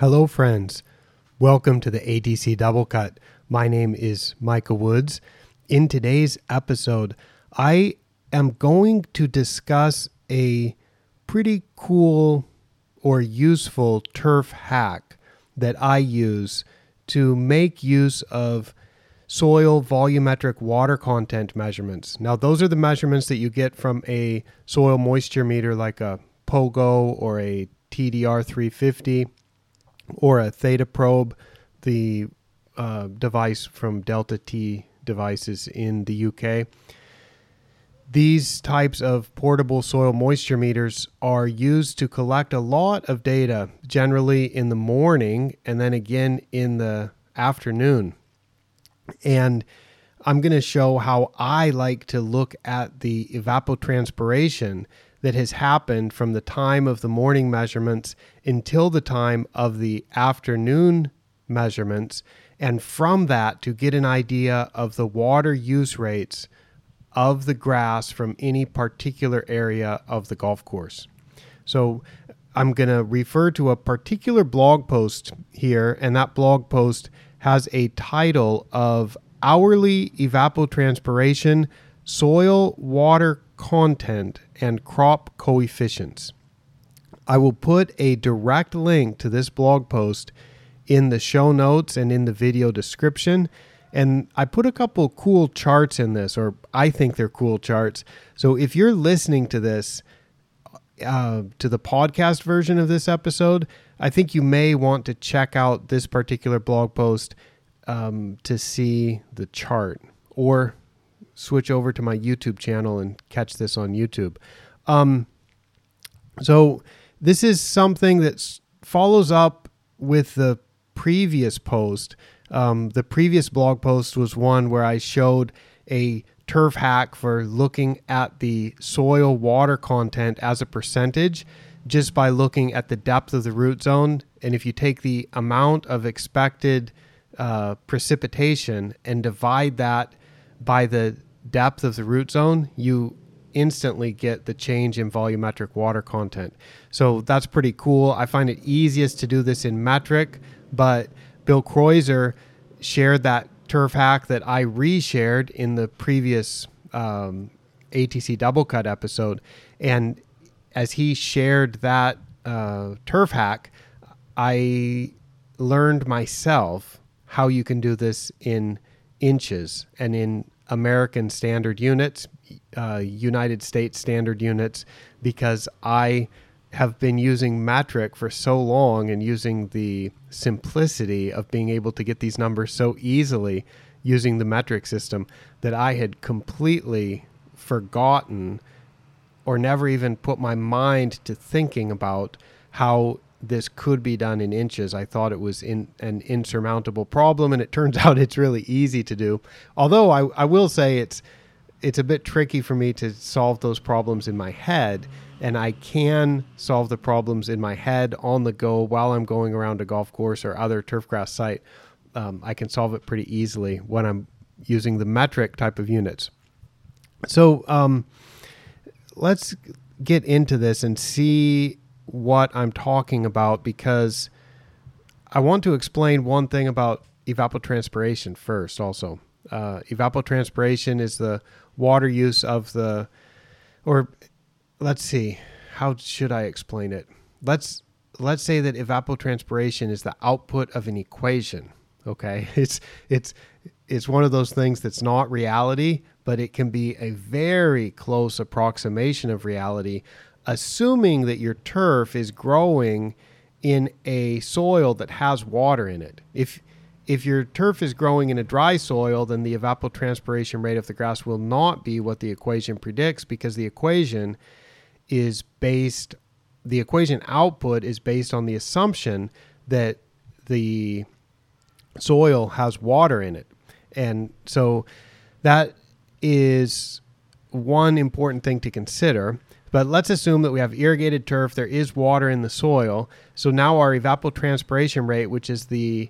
Hello, friends. Welcome to the ATC Doublecut. My name is Micah Woods. In today's episode, I am going to discuss a pretty cool or useful turf hack that I use to make use of soil volumetric water content measurements. Now, those are the measurements that you get from a soil moisture meter like a Pogo or a TDR 350 or a Theta probe, the uh, device from Delta T devices in the UK. These types of portable soil moisture meters are used to collect a lot of data, generally in the morning and then again in the afternoon. And I'm going to show how I like to look at the evapotranspiration that has happened from the time of the morning measurements until the time of the afternoon measurements, and from that to get an idea of the water use rates of the grass from any particular area of the golf course. So I'm going to refer to a particular blog post here, and that blog post has a title of Hourly Evapotranspiration Soil Water Content and Crop Coefficients. I will put a direct link to this blog post in the show notes and in the video description. And I put a couple cool charts in this, or I think they're cool charts. So if you're listening to this, uh, to the podcast version of this episode, I think you may want to check out this particular blog post um, to see the chart or switch over to my YouTube channel and catch this on YouTube. Um, so this is something that follows up with the previous post. Um, the previous blog post was one where I showed a turf hack for looking at the soil water content as a percentage just by looking at the depth of the root zone. And if you take the amount of expected uh, precipitation and divide that by the depth of the root zone, you instantly get the change in volumetric water content. So that's pretty cool. I find it easiest to do this in metric, but Bill Kreuser shared that turf hack that I reshared in the previous um, ATC Doublecut episode. And as he shared that uh, turf hack, I learned myself how you can do this in inches and in American standard units, uh, United States standard units, because I have been using metric for so long and using the simplicity of being able to get these numbers so easily using the metric system that I had completely forgotten or never even put my mind to thinking about how this could be done in inches. I thought it was in an insurmountable problem, and it turns out it's really easy to do. Although I, I will say it's it's a bit tricky for me to solve those problems in my head, and I can solve the problems in my head on the go while I'm going around a golf course or other turfgrass site. Um, I can solve it pretty easily when I'm using the metric type of units. So um, let's get into this and see what I'm talking about because I want to explain one thing about evapotranspiration first, also. Uh, evapotranspiration is the water use of the, or let's see, how should I explain it? Let's let's say that evapotranspiration is the output of an equation. Okay, it's it's it's one of those things that's not reality, but it can be a very close approximation of reality assuming that your turf is growing in a soil that has water in it. If if your turf is growing in a dry soil, then the evapotranspiration rate of the grass will not be what the equation predicts because the equation is based the equation output is based on the assumption that the soil has water in it. And so that is one important thing to consider. But let's assume that we have irrigated turf, there is water in the soil. So now our evapotranspiration rate, which is the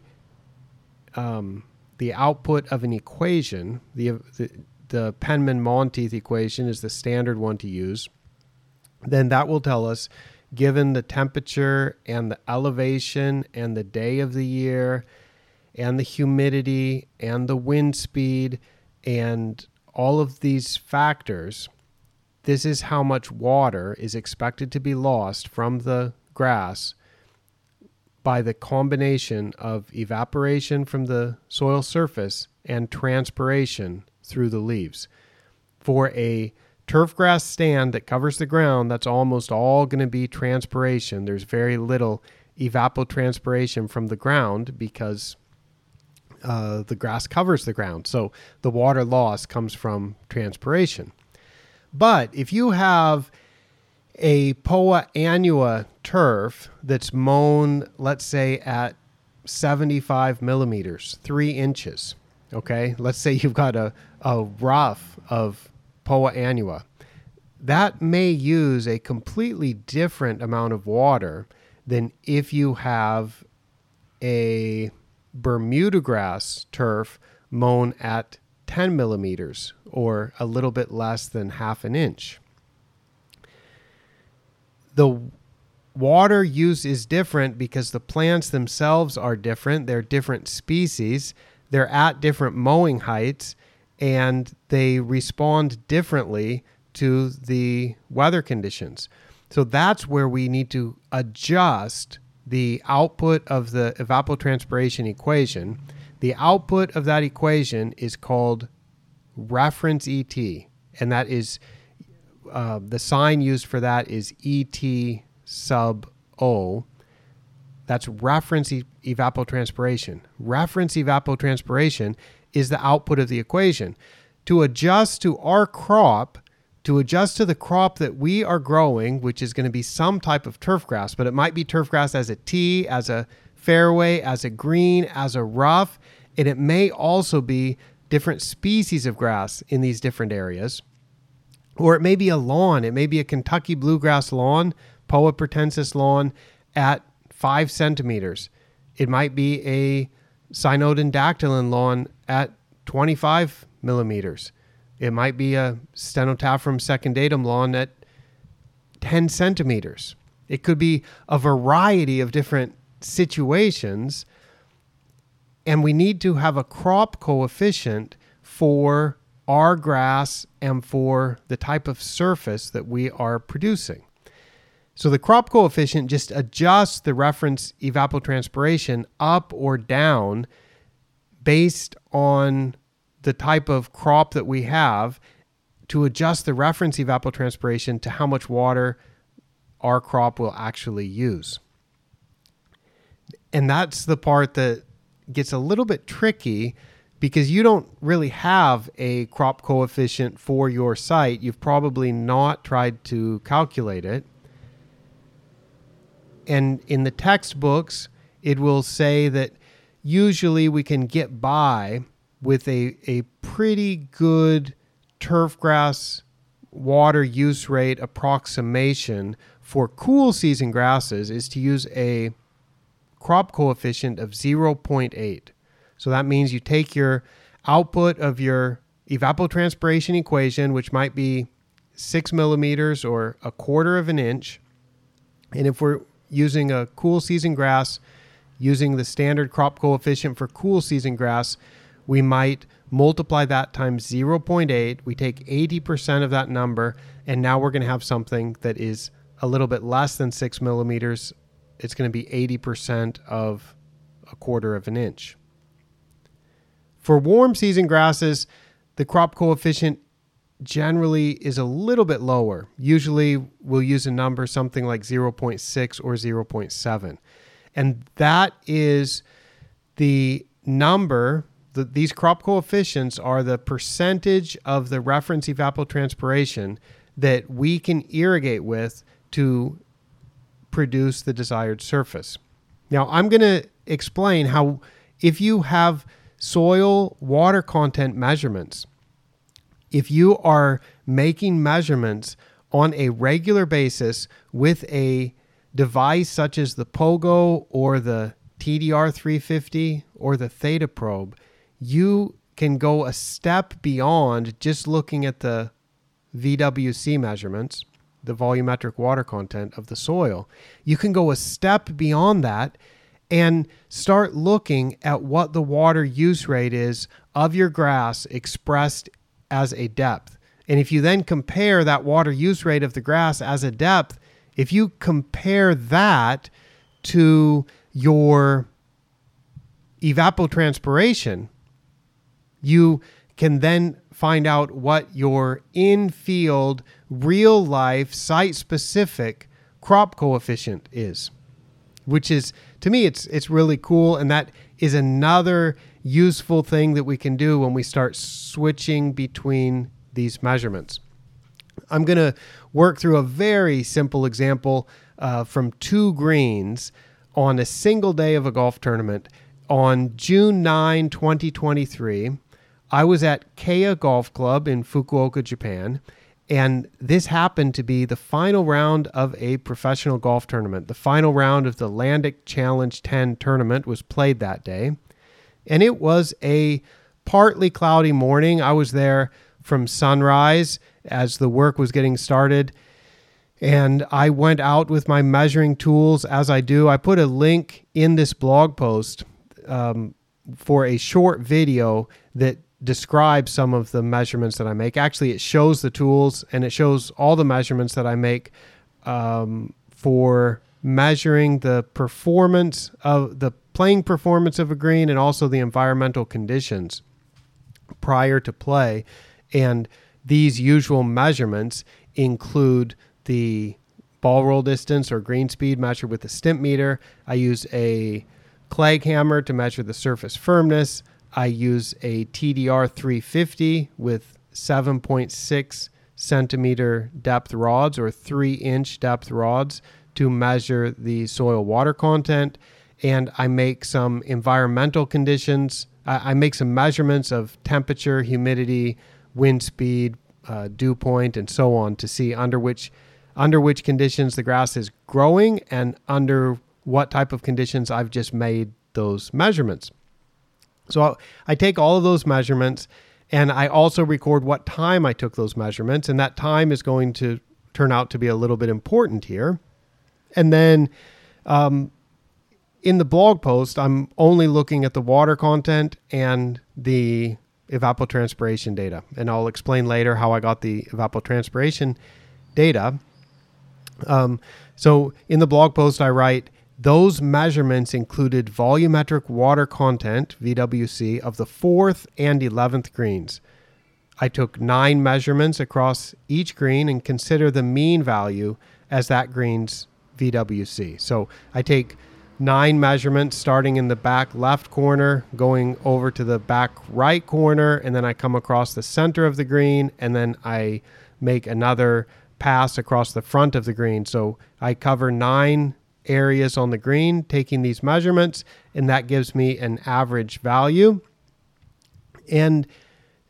um, the output of an equation, the, the, the Penman Monteith equation is the standard one to use, then that will tell us given the temperature and the elevation and the day of the year and the humidity and the wind speed and all of these factors, this is how much water is expected to be lost from the grass by the combination of evaporation from the soil surface and transpiration through the leaves. For a turf grass stand that covers the ground, that's almost all going to be transpiration. There's very little evapotranspiration from the ground because uh, the grass covers the ground. So the water loss comes from transpiration. But if you have a Poa annua turf that's mown, let's say, at 75 millimeters, three inches, okay? Let's say you've got a, a rough of Poa annua. That may use a completely different amount of water than if you have a Bermuda grass turf mown at 10 millimeters or a little bit less than half an inch. The water use is different because the plants themselves are different. They're different species, they're at different mowing heights, and they respond differently to the weather conditions. So that's where we need to adjust the output of the evapotranspiration equation. The output of that equation is called reference ET, and that is uh, the sign used for that is ET sub O. That's reference e- evapotranspiration. Reference evapotranspiration is the output of the equation. To adjust to our crop, to adjust to the crop that we are growing, which is going to be some type of turf grass, but it might be turf grass as a tee, as a fairway, as a green, as a rough, and it may also be different species of grass in these different areas. Or it may be a lawn, it may be a Kentucky bluegrass lawn, Poa pratensis lawn at five centimeters. It might be a cynodon lawn at 25 millimeters. It might be a Stenotaphrum secundatum lawn at 10 centimeters. It could be a variety of different situations. And we need to have a crop coefficient for our grass and for the type of surface that we are producing. So the crop coefficient just adjusts the reference evapotranspiration up or down based on the type of crop that we have to adjust the reference evapotranspiration to how much water our crop will actually use. And that's the part that gets a little bit tricky because you don't really have a crop coefficient for your site. You've probably not tried to calculate it. And in the textbooks, it will say that usually we can get by with a, a pretty good turf grass water use rate approximation for cool season grasses is to use a crop coefficient of 0.8. So that means you take your output of your evapotranspiration equation, which might be six millimeters or a quarter of an inch. And if we're using a cool season grass, using the standard crop coefficient for cool season grass, we might multiply that times 0.8. We take 80% of that number, and now we're going to have something that is a little bit less than six millimeters. It's going to be 80% of a quarter of an inch. For warm season grasses, the crop coefficient generally is a little bit lower. Usually we'll use a number something like 0.6 or 0.7. And that is the number the, these crop coefficients are the percentage of the reference evapotranspiration that we can irrigate with to produce the desired surface. Now, I'm going to explain how, if you have soil water content measurements, if you are making measurements on a regular basis with a device such as the Pogo or the TDR 350 or the Theta probe, you can go a step beyond just looking at the VWC measurements the volumetric water content of the soil. You can go a step beyond that and start looking at what the water use rate is of your grass expressed as a depth. And if you then compare that water use rate of the grass as a depth, if you compare that to your evapotranspiration, you can then find out what your in field, real life, site specific crop coefficient is, which is to me it's it's really cool and that is another useful thing that we can do when we start switching between these measurements. I'm going to work through a very simple example uh, from two greens on a single day of a golf tournament on June 9, 2023. I was at Keya Golf Club in Fukuoka, Japan, and this happened to be the final round of a professional golf tournament. The final round of the Landic Challenge 10 tournament was played that day, and it was a partly cloudy morning. I was there from sunrise as the work was getting started. And I went out with my measuring tools as I do. I put a link in this blog post um, for a short video that describes some of the measurements that I make. Actually, it shows the tools and it shows all the measurements that I make um, for measuring the performance of the playing performance of a green and also the environmental conditions prior to play. And these usual measurements include the ball roll distance or green speed measured with a Stimpmeter. I use a Clegg hammer to measure the surface firmness. I use a TDR 350 with 7.6 centimeter depth rods or 3 inch depth rods to measure the soil water content. And I make some environmental conditions. I, make some measurements of temperature, humidity, wind speed, uh, dew point, and so on to see under which under which conditions the grass is growing and under what type of conditions I've just made those measurements. So I take all of those measurements and I also record what time I took those measurements, and that time is going to turn out to be a little bit important here. And then um, in the blog post, I'm only looking at the water content and the evapotranspiration data. And I'll explain later how I got the evapotranspiration data. Um, so in the blog post, I write those measurements included volumetric water content, VWC, of the fourth and 11th greens. I took nine measurements across each green and consider the mean value as that green's VWC. So I take nine measurements starting in the back left corner, going over to the back right corner, and then I come across the center of the green, and then I make another pass across the front of the green. So I cover nine areas on the green, taking these measurements, and that gives me an average value. And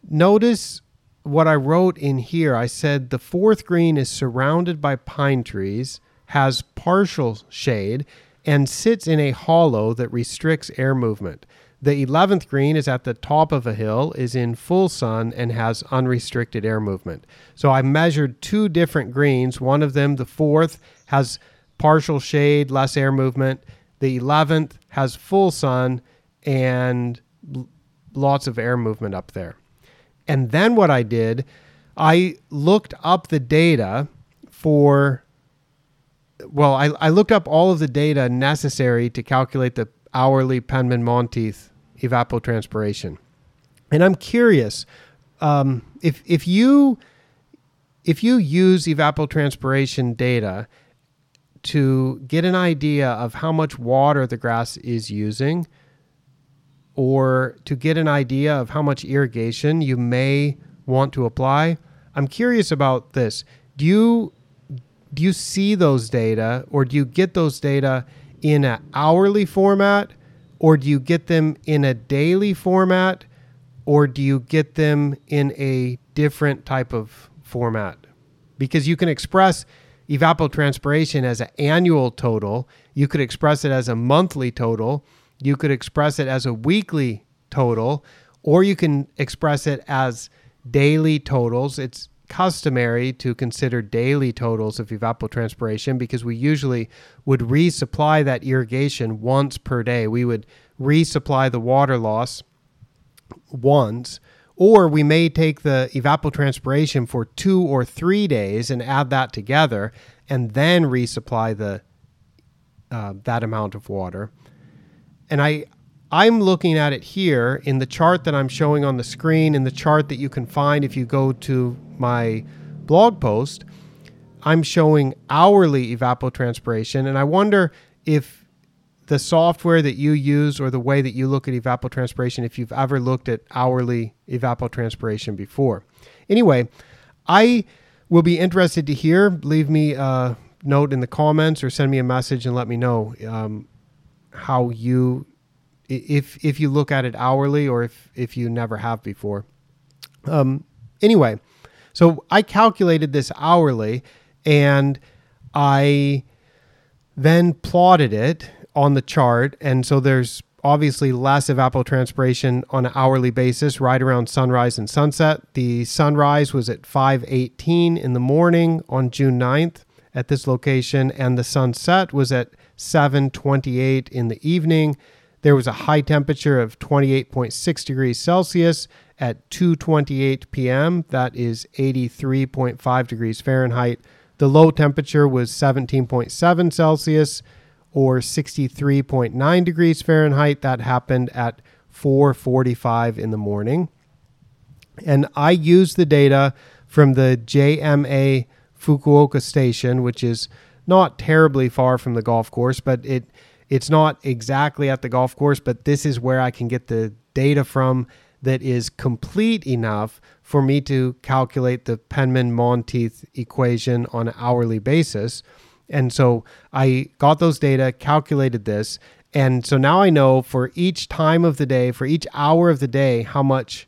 notice what I wrote in here. I said the fourth green is surrounded by pine trees, has partial shade, and sits in a hollow that restricts air movement. The 11th green is at the top of a hill, is in full sun, and has unrestricted air movement. So I measured two different greens. One of them, the fourth, has partial shade, less air movement. The 11th has full sun and lots of air movement up there. And then what I did, I looked up the data for, well, I, I looked up all of the data necessary to calculate the hourly Penman Monteith evapotranspiration. And I'm curious um, if, if you if you use evapotranspiration data to get an idea of how much water the grass is using or to get an idea of how much irrigation you may want to apply. I'm curious about this. Do you do you see those data or do you get those data in an hourly format or do you get them in a daily format or do you get them in a different type of format? Because you can express evapotranspiration as an annual total. You could express it as a monthly total. You could express it as a weekly total, or you can express it as daily totals. It's customary to consider daily totals of evapotranspiration because we usually would resupply that irrigation once per day. We would resupply the water loss once, or we may take the evapotranspiration for two or three days and add that together and then resupply the uh, that amount of water. And I I'm looking at it here in the chart that I'm showing on the screen, in the chart that you can find if you go to my blog post. I'm showing hourly evapotranspiration, and I wonder if the software that you use or the way that you look at evapotranspiration, if you've ever looked at hourly evapotranspiration before. Anyway, I will be interested to hear. Leave me a note in the comments or send me a message and let me know um, how you if if you look at it hourly or if if you never have before. Um, anyway, so I calculated this hourly, and I then plotted it on the chart, and so there's obviously less evapotranspiration on an hourly basis right around sunrise and sunset. The sunrise was at 5:18 in the morning on June 9th at this location and the sunset was at 7:28 in the evening there was a high temperature of 28.6 degrees Celsius at 2:28 p.m. That is 83.5 degrees Fahrenheit. The low temperature was 17.7 Celsius or 63.9 degrees Fahrenheit. That happened at 4:45 in the morning. And I used the data from the JMA Fukuoka station, which is not terribly far from the golf course, but it it's not exactly at the golf course, but this is where I can get the data from that is complete enough for me to calculate the Penman Monteith equation on an hourly basis. And so I got those data, calculated this, and so now I know for each time of the day, for each hour of the day, how much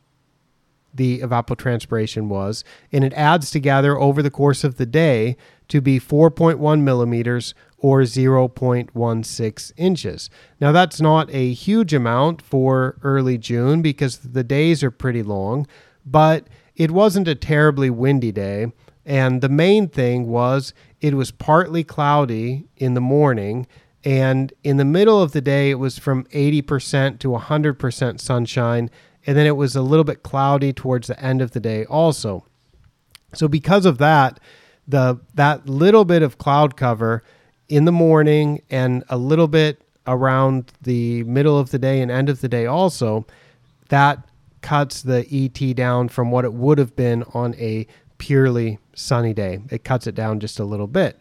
the evapotranspiration was. And it adds together over the course of the day to be 4.1 millimeters or 0.16 inches. Now, that's not a huge amount for early June because the days are pretty long, but it wasn't a terribly windy day. And the main thing was it was partly cloudy in the morning. And in the middle of the day, it was from 80% to 100% sunshine. And then it was a little bit cloudy towards the end of the day, also. So, because of that, the that little bit of cloud cover in the morning and a little bit around the middle of the day and end of the day also that cuts the ET down from what it would have been on a purely sunny day. It cuts it down just a little bit.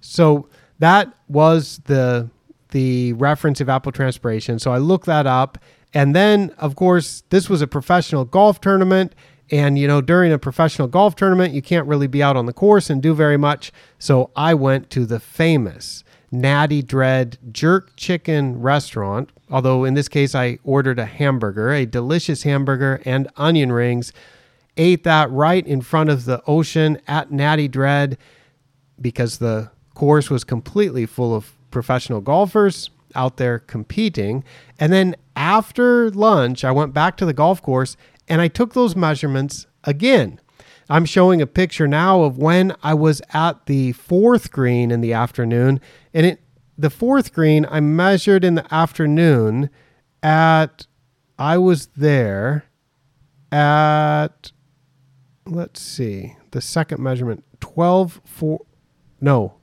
So that was the the reference of evapotranspiration. So I looked that up and then of course this was a professional golf tournament and, you know, during a professional golf tournament, you can't really be out on the course and do very much. So I went to the famous Natty Dread Jerk Chicken restaurant. Although in this case, I ordered a hamburger, a delicious hamburger and onion rings. Ate that right in front of the ocean at Natty Dread because the course was completely full of professional golfers out there competing. And then after lunch, I went back to the golf course and I took those measurements again. I'm showing a picture now of when I was at the fourth green in the afternoon. And it, the fourth green, I measured in the afternoon at, I was there at, let's see, the second measurement, 12, 4, no.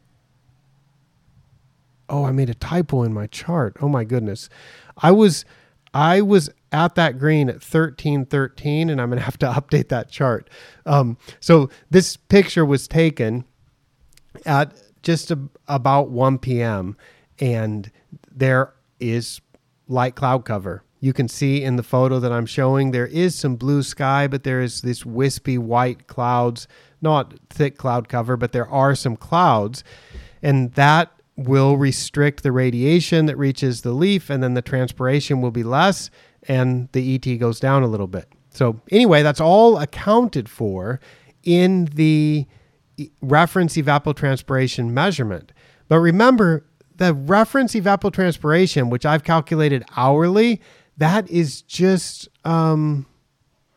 Oh, I made a typo in my chart. Oh my goodness. I was, I was at that green at 1313 and i'm going to have to update that chart um, so this picture was taken at just a, about 1 p.m and there is light cloud cover you can see in the photo that i'm showing there is some blue sky but there is this wispy white clouds not thick cloud cover but there are some clouds and that will restrict the radiation that reaches the leaf and then the transpiration will be less and the ET goes down a little bit. So, anyway, that's all accounted for in the reference evapotranspiration measurement. But remember, the reference evapotranspiration, which I've calculated hourly, that is just um,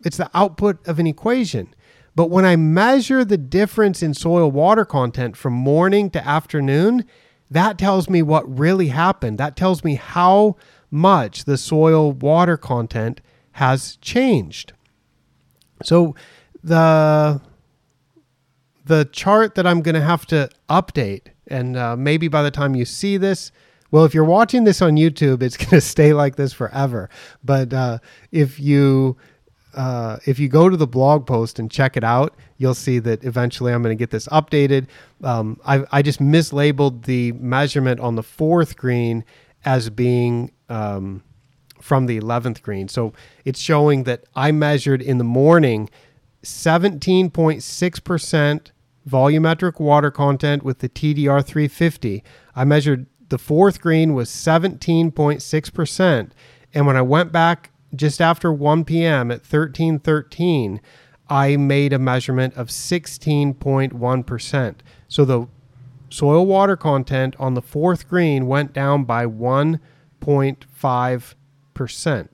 it's the output of an equation. But when I measure the difference in soil water content from morning to afternoon, that tells me what really happened. That tells me how much the soil water content has changed. So the the chart that I'm going to have to update, and uh, maybe by the time you see this, well, if you're watching this on YouTube, it's going to stay like this forever. But uh, if you uh, if you go to the blog post and check it out, you'll see that eventually I'm going to get this updated. Um, I, I just mislabeled the measurement on the fourth green as being um, from the 11th green. So it's showing that I measured in the morning 17.6% volumetric water content with the TDR 350. I measured the fourth green was 17.6%. And when I went back just after 1 p.m. at 1313, I made a measurement of 16.1%. So the soil water content on the fourth green went down by 1.5%.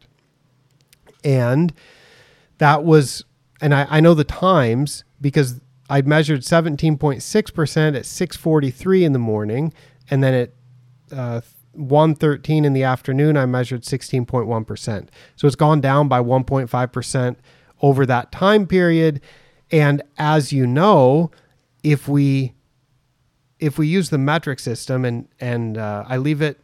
And that was, and I, I know the times because I'd measured 17.6% at 643 in the morning. And then at uh, 113 in the afternoon, I measured 16.1%. So it's gone down by 1.5% over that time period. And as you know, if we if we use the metric system and and uh, I leave it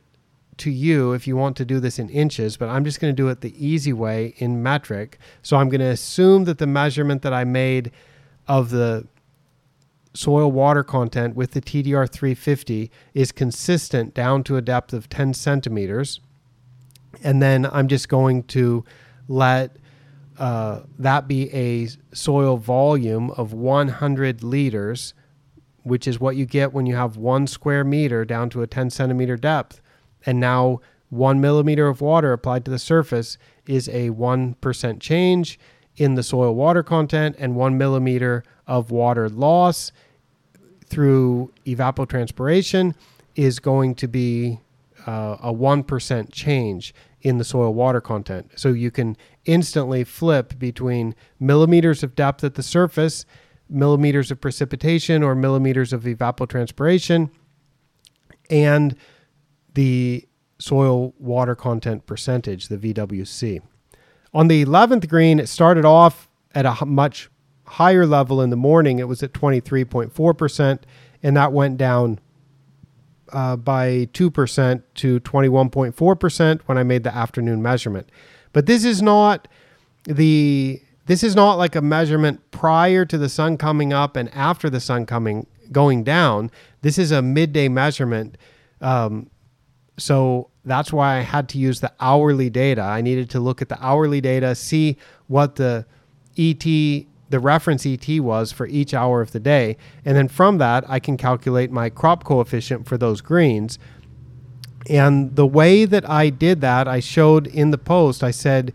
to you if you want to do this in inches, but I'm just going to do it the easy way in metric. So I'm going to assume that the measurement that I made of the soil water content with the TDR 350 is consistent down to a depth of 10 centimeters. And then I'm just going to let uh, that be a soil volume of 100 liters, which is what you get when you have one square meter down to a 10 centimeter depth. And now one millimeter of water applied to the surface is a 1% change in the soil water content and one millimeter of water loss through evapotranspiration is going to be uh, a 1% change in the soil water content. So you can instantly flip between millimeters of depth at the surface, millimeters of precipitation, or millimeters of evapotranspiration, and the soil water content percentage, the VWC. On the 11th green, it started off at a much higher level in the morning. It was at 23.4%, and that went down uh, by 2% to 21.4% when I made the afternoon measurement. But this is not the this is not like a measurement prior to the sun coming up and after the sun coming going down. This is a midday measurement. Um, so that's why I had to use the hourly data. I needed to look at the hourly data, see what the ET, the reference ET was for each hour of the day. And then from that, I can calculate my crop coefficient for those greens. And the way that I did that, I showed in the post, I said,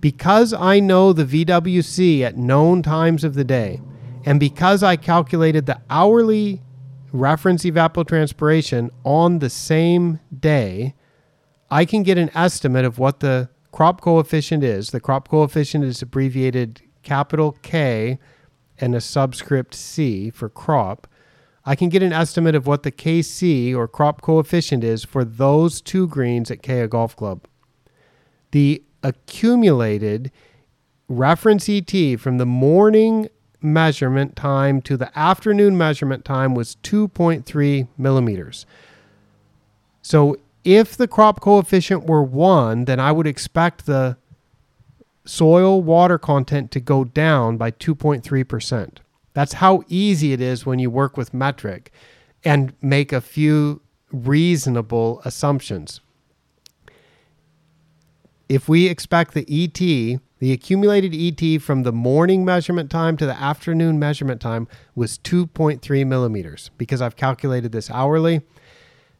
because I know the VWC at known times of the day, and because I calculated the hourly reference evapotranspiration on the same day, I can get an estimate of what the crop coefficient is. The crop coefficient is abbreviated capital K and a subscript C for crop. I can get an estimate of what the KC or crop coefficient is for those two greens at Keya Golf Club. The accumulated reference ET from the morning measurement time to the afternoon measurement time was 2.3 millimeters. So if the crop coefficient were 1, then I would expect the soil water content to go down by 2.3%. That's how easy it is when you work with metric and make a few reasonable assumptions. If we expect the ET the accumulated ET from the morning measurement time to the afternoon measurement time was 2.3 millimeters because I've calculated this hourly.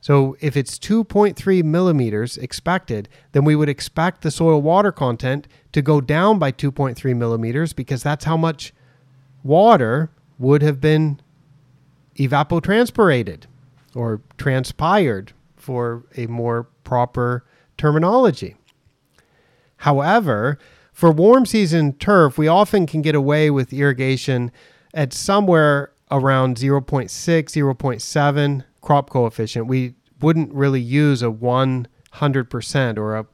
So if it's 2.3 millimeters expected, then we would expect the soil water content to go down by 2.3 millimeters because that's how much water would have been evapotranspirated or transpired for a more proper terminology. However, for warm season turf, we often can get away with irrigation at somewhere around 0.6, 0.7 crop coefficient. We wouldn't really use a 100% or a,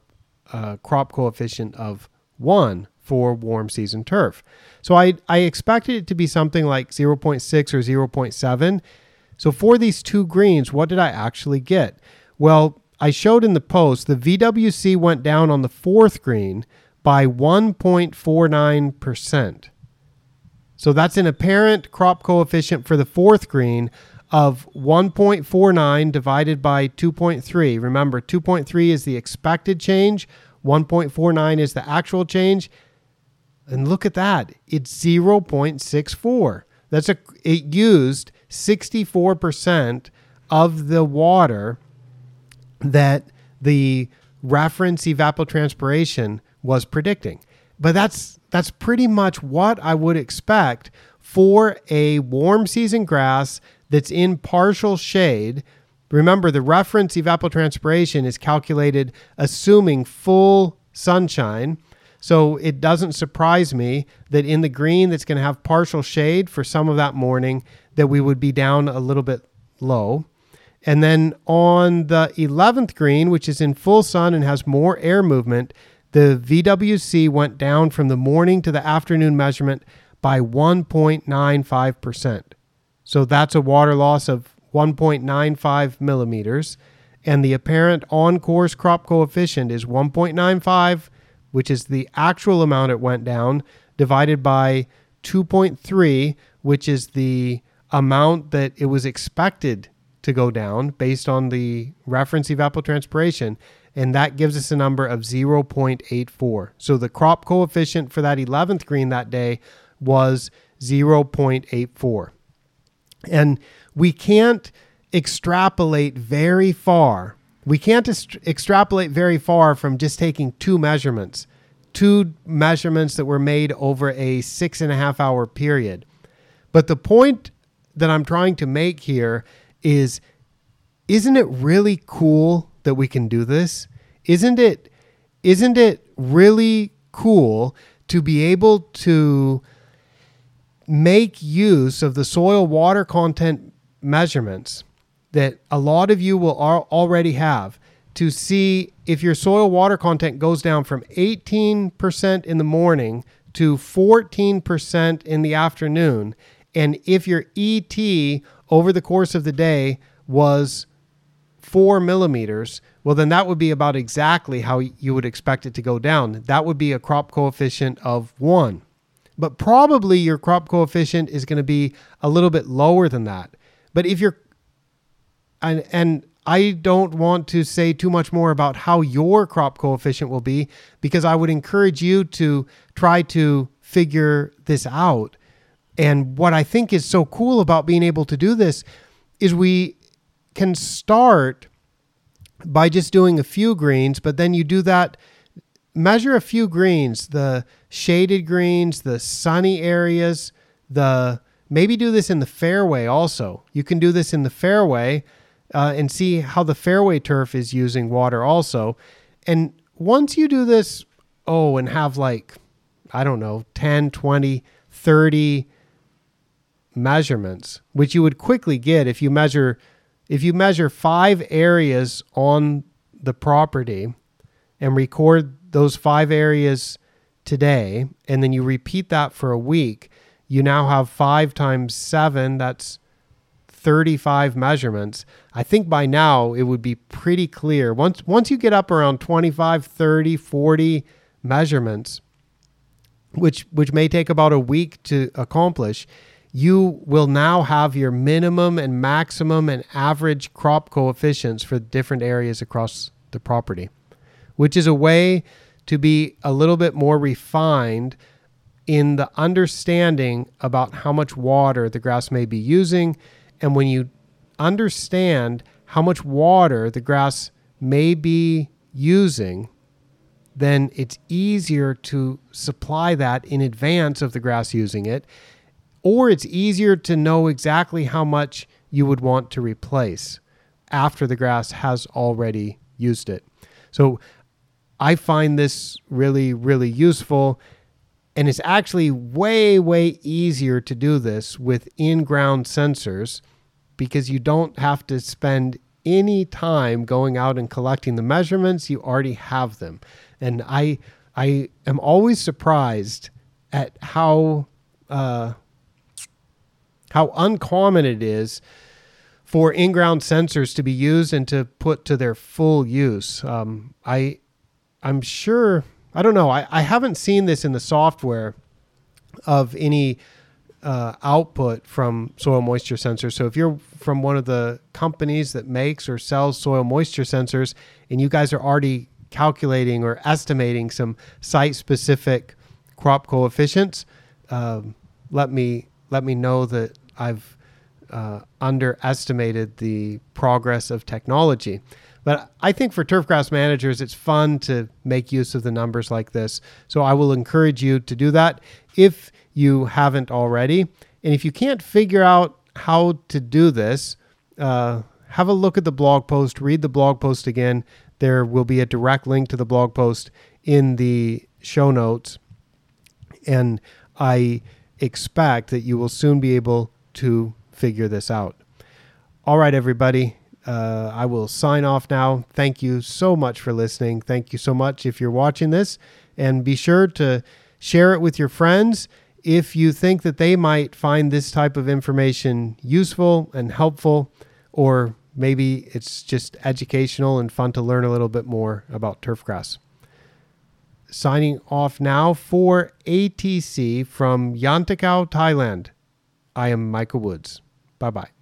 a crop coefficient of 1 for warm season turf. So I, I expected it to be something like 0.6 or 0.7. So for these two greens, what did I actually get? Well, I showed in the post the VWC went down on the fourth green by 1.49%. So that's an apparent crop coefficient for the fourth green of 1.49 divided by 2.3. Remember, 2.3 is the expected change, 1.49 is the actual change. And look at that. It's 0.64. That's a it used 64% of the water that the reference evapotranspiration was predicting. But that's that's pretty much what I would expect for a warm season grass that's in partial shade. Remember, the reference evapotranspiration is calculated assuming full sunshine. So it doesn't surprise me that in the green that's going to have partial shade for some of that morning, that we would be down a little bit low. And then on the 11th green, which is in full sun and has more air movement, the VWC went down from the morning to the afternoon measurement by 1.95%. So that's a water loss of 1.95 millimeters. And the apparent on course crop coefficient is 1.95, which is the actual amount it went down, divided by 2.3, which is the amount that it was expected to go down based on the reference evapotranspiration. And that gives us a number of 0.84. So the crop coefficient for that 11th green that day was 0.84. And we can't extrapolate very far. We can't est- extrapolate very far from just taking two measurements, two measurements that were made over a six and a half hour period. But the point that I'm trying to make here is isn't it really cool that we can do this? Isn't it isn't it really cool to be able to make use of the soil water content measurements that a lot of you will already have to see if your soil water content goes down from 18% in the morning to 14% in the afternoon. And if your ET over the course of the day was four millimeters, well, then that would be about exactly how you would expect it to go down. That would be a crop coefficient of one but probably your crop coefficient is going to be a little bit lower than that. But if you're, and, and I don't want to say too much more about how your crop coefficient will be because I would encourage you to try to figure this out. And what I think is so cool about being able to do this is we can start by just doing a few greens, but then you do that measure a few greens, the shaded greens, the sunny areas, the maybe do this in the fairway also. You can do this in the fairway uh, and see how the fairway turf is using water also. And once you do this, oh, and have like, I don't know, 10, 20, 30 measurements, which you would quickly get if you measure if you measure five areas on the property and record those five areas today, and then you repeat that for a week, you now have five times seven. That's 35 measurements. I think by now it would be pretty clear. Once once you get up around 25, 30, 40 measurements, which which may take about a week to accomplish, you will now have your minimum and maximum and average crop coefficients for different areas across the property which is a way to be a little bit more refined in the understanding about how much water the grass may be using. And when you understand how much water the grass may be using, then it's easier to supply that in advance of the grass using it. Or it's easier to know exactly how much you would want to replace after the grass has already used it. So I find this really, really useful. And it's actually way, way easier to do this with in ground sensors because you don't have to spend any time going out and collecting the measurements. You already have them. And I, I am always surprised at how, uh, how uncommon it is for in-ground sensors to be used and to put to their full use. Um, I, I'm sure. I don't know. I, I haven't seen this in the software of any uh, output from soil moisture sensors. So if you're from one of the companies that makes or sells soil moisture sensors, and you guys are already calculating or estimating some site-specific crop coefficients, um, let me let me know that I've uh, underestimated the progress of technology. But I think for turfgrass managers, it's fun to make use of the numbers like this. So I will encourage you to do that if you haven't already. And if you can't figure out how to do this, uh, have a look at the blog post, read the blog post again. There will be a direct link to the blog post in the show notes. And I expect that you will soon be able to figure this out. All right, everybody. Uh, I will sign off now. Thank you so much for listening. Thank you so much if you're watching this. And be sure to share it with your friends if you think that they might find this type of information useful and helpful, or maybe it's just educational and fun to learn a little bit more about turfgrass. Signing off now for ATC from Yan Ta Khao, Thailand. I am Micah Woods. Bye bye.